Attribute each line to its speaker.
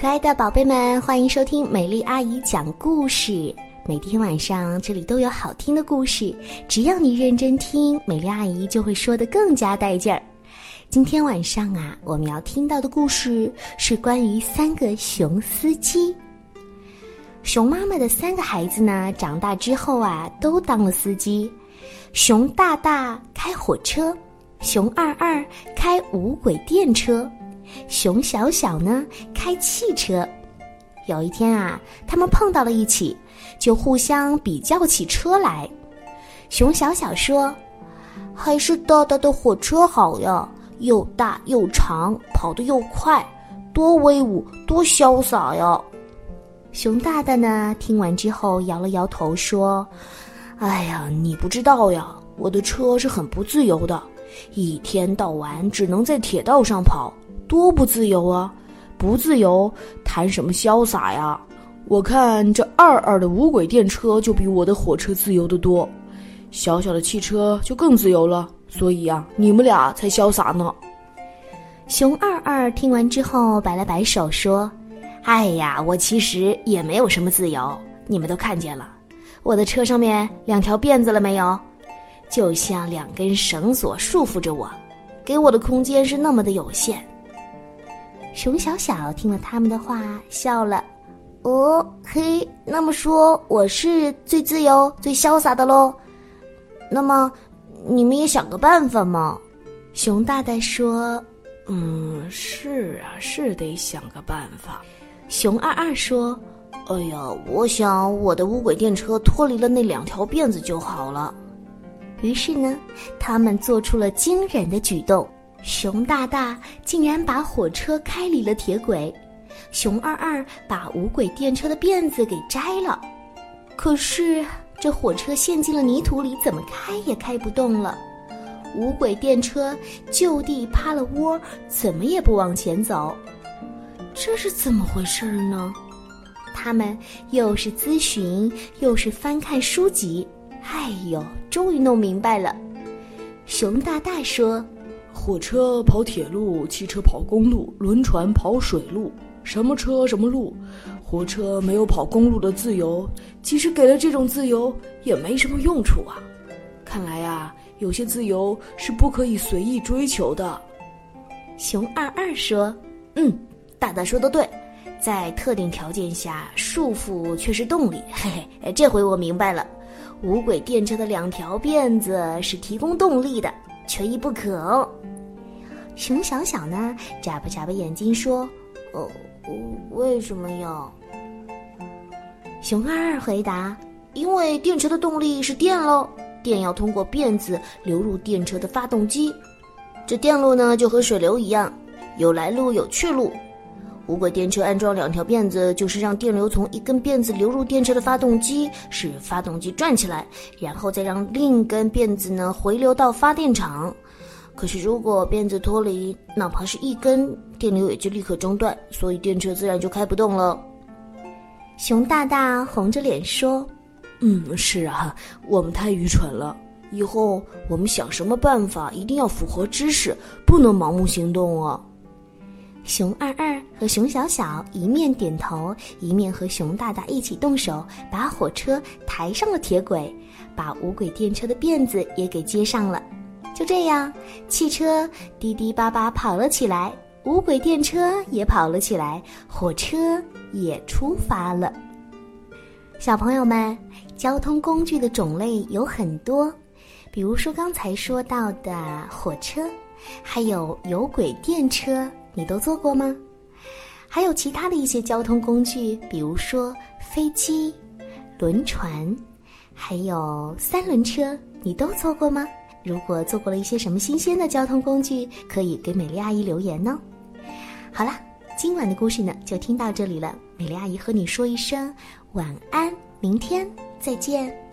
Speaker 1: 可爱的宝贝们，欢迎收听美丽阿姨讲故事。每天晚上这里都有好听的故事，只要你认真听，美丽阿姨就会说的更加带劲儿。今天晚上啊，我们要听到的故事是关于三个熊司机。熊妈妈的三个孩子呢，长大之后啊，都当了司机。熊大大开火车，熊二二开无轨电车。熊小小呢开汽车，有一天啊，他们碰到了一起，就互相比较起车来。熊小小说：“还是大大的火车好呀，又大又长，跑得又快，多威武，多潇洒呀！”熊大大呢听完之后摇了摇头说：“哎呀，你不知道呀，我的车是很不自由的，一天到晚只能在铁道上跑。”多不自由啊！不自由，谈什么潇洒呀？我看这二二的无轨电车就比我的火车自由的多，小小的汽车就更自由了。所以啊，你们俩才潇洒呢。熊二二听完之后摆了摆手说：“哎呀，我其实也没有什么自由。你们都看见了，我的车上面两条辫子了没有？就像两根绳索束缚着我，给我的空间是那么的有限。”熊小小听了他们的话，笑了。哦，嘿，那么说我是最自由、最潇洒的喽？那么，你们也想个办法嘛？熊大大说：“
Speaker 2: 嗯，是啊，是得想个办法。”
Speaker 1: 熊二二说：“哎呀，我想我的无轨电车脱离了那两条辫子就好了。”于是呢，他们做出了惊人的举动。熊大大竟然把火车开离了铁轨，熊二二把无轨电车的辫子给摘了，可是这火车陷进了泥土里，怎么开也开不动了。无轨电车就地趴了窝，怎么也不往前走，这是怎么回事呢？他们又是咨询，又是翻看书籍，哎呦，终于弄明白了。熊大大说。
Speaker 2: 火车跑铁路，汽车跑公路，轮船跑水路，什么车什么路？火车没有跑公路的自由，即使给了这种自由，也没什么用处啊！看来呀，有些自由是不可以随意追求的。
Speaker 1: 熊二二说：“嗯，大大说的对，在特定条件下，束缚却是动力。嘿嘿，这回我明白了，无轨电车的两条辫子是提供动力的，缺一不可哦。”熊小小呢，眨巴眨巴眼睛说：“哦，为什么呀？”熊二回答：“因为电车的动力是电喽，电要通过辫子流入电车的发动机，这电路呢就和水流一样，有来路有去路。无轨电车安装两条辫子，就是让电流从一根辫子流入电车的发动机，使发动机转起来，然后再让另一根辫子呢回流到发电厂。”可是，如果辫子脱离，哪怕是一根，电流也就立刻中断，所以电车自然就开不动了。熊大大红着脸说：“
Speaker 2: 嗯，是啊，我们太愚蠢了。以后我们想什么办法，一定要符合知识，不能盲目行动啊。”
Speaker 1: 熊二二和熊小小一面点头，一面和熊大大一起动手，把火车抬上了铁轨，把无轨电车的辫子也给接上了。就这样，汽车滴滴叭叭跑了起来，无轨电车也跑了起来，火车也出发了。小朋友们，交通工具的种类有很多，比如说刚才说到的火车，还有有轨电车，你都坐过吗？还有其他的一些交通工具，比如说飞机、轮船，还有三轮车，你都坐过吗？如果做过了一些什么新鲜的交通工具，可以给美丽阿姨留言呢。好了，今晚的故事呢就听到这里了。美丽阿姨和你说一声晚安，明天再见。